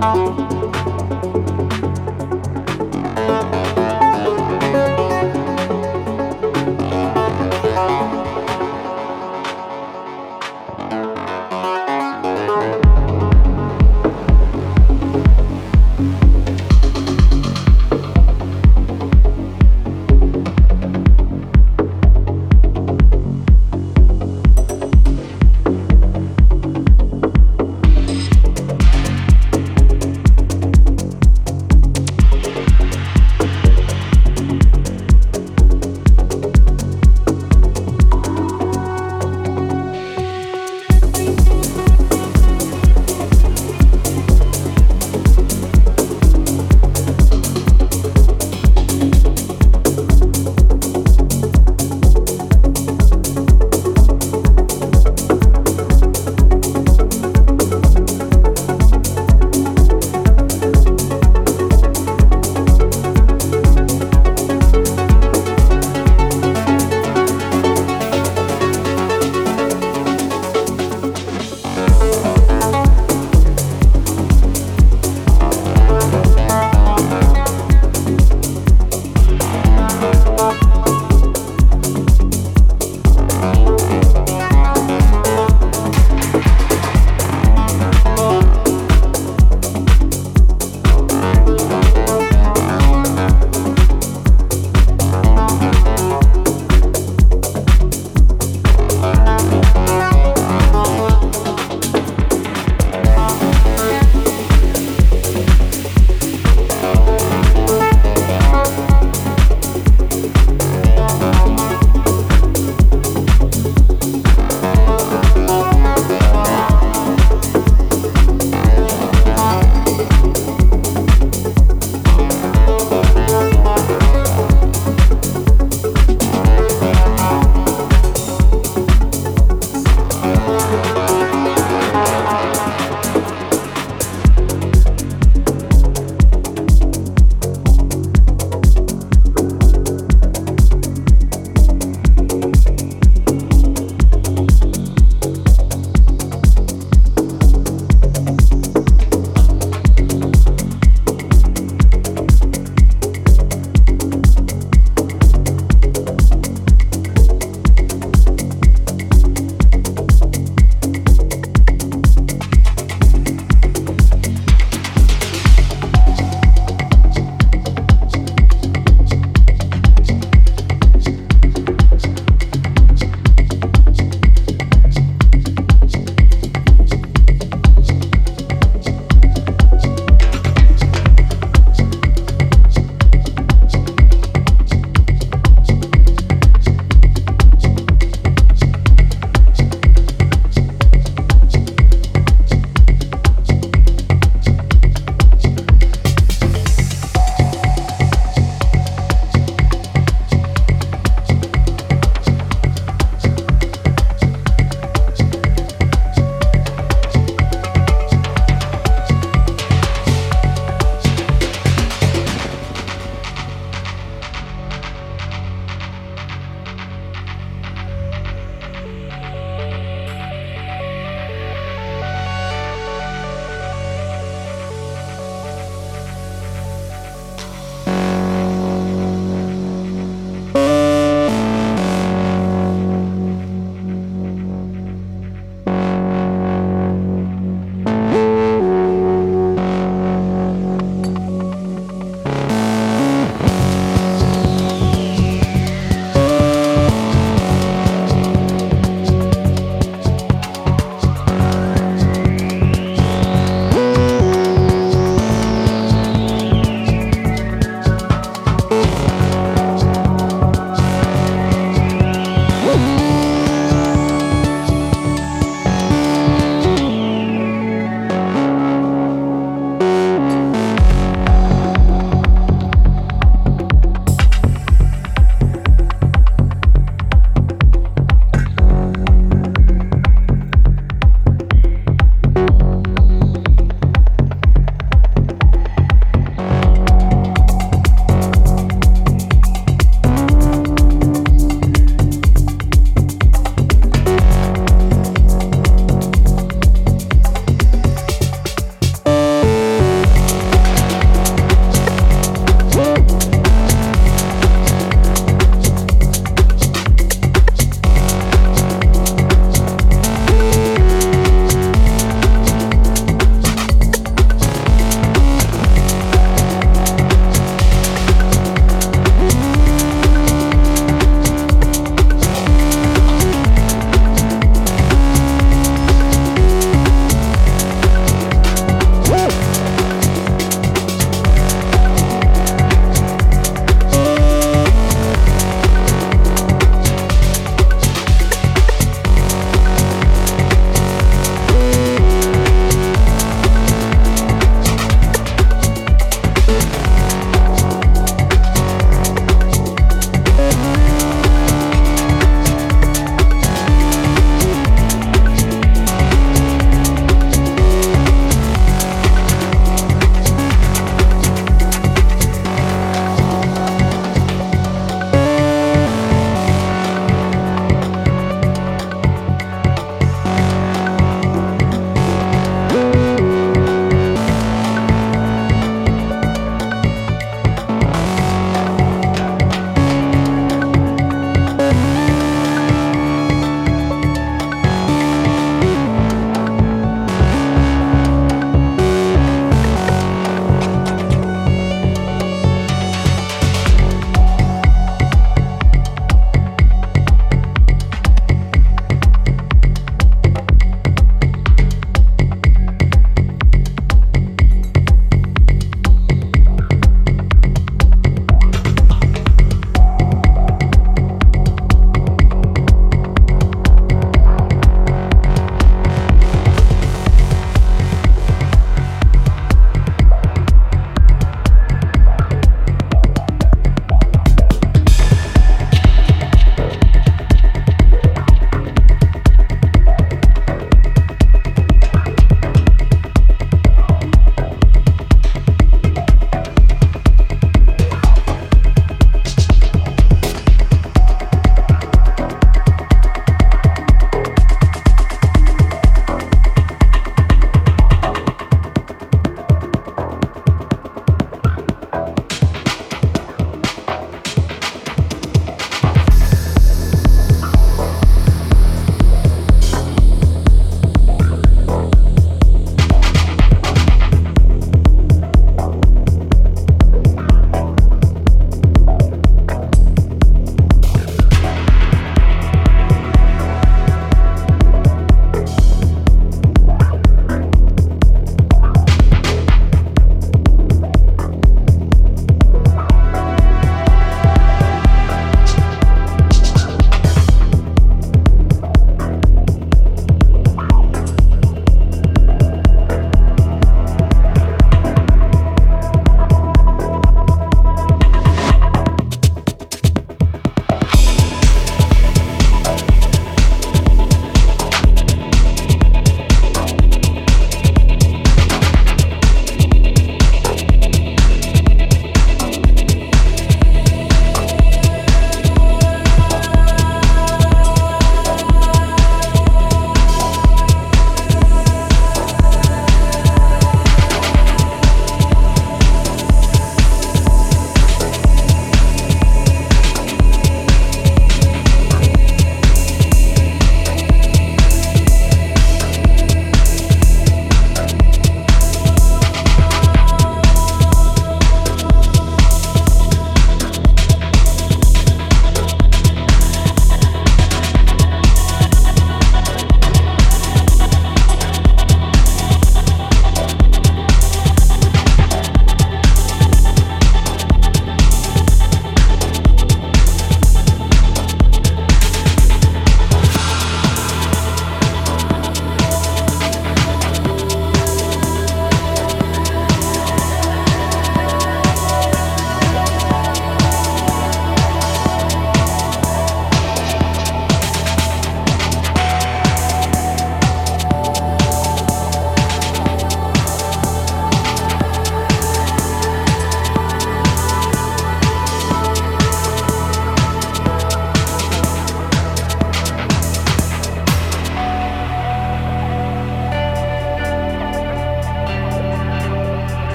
Música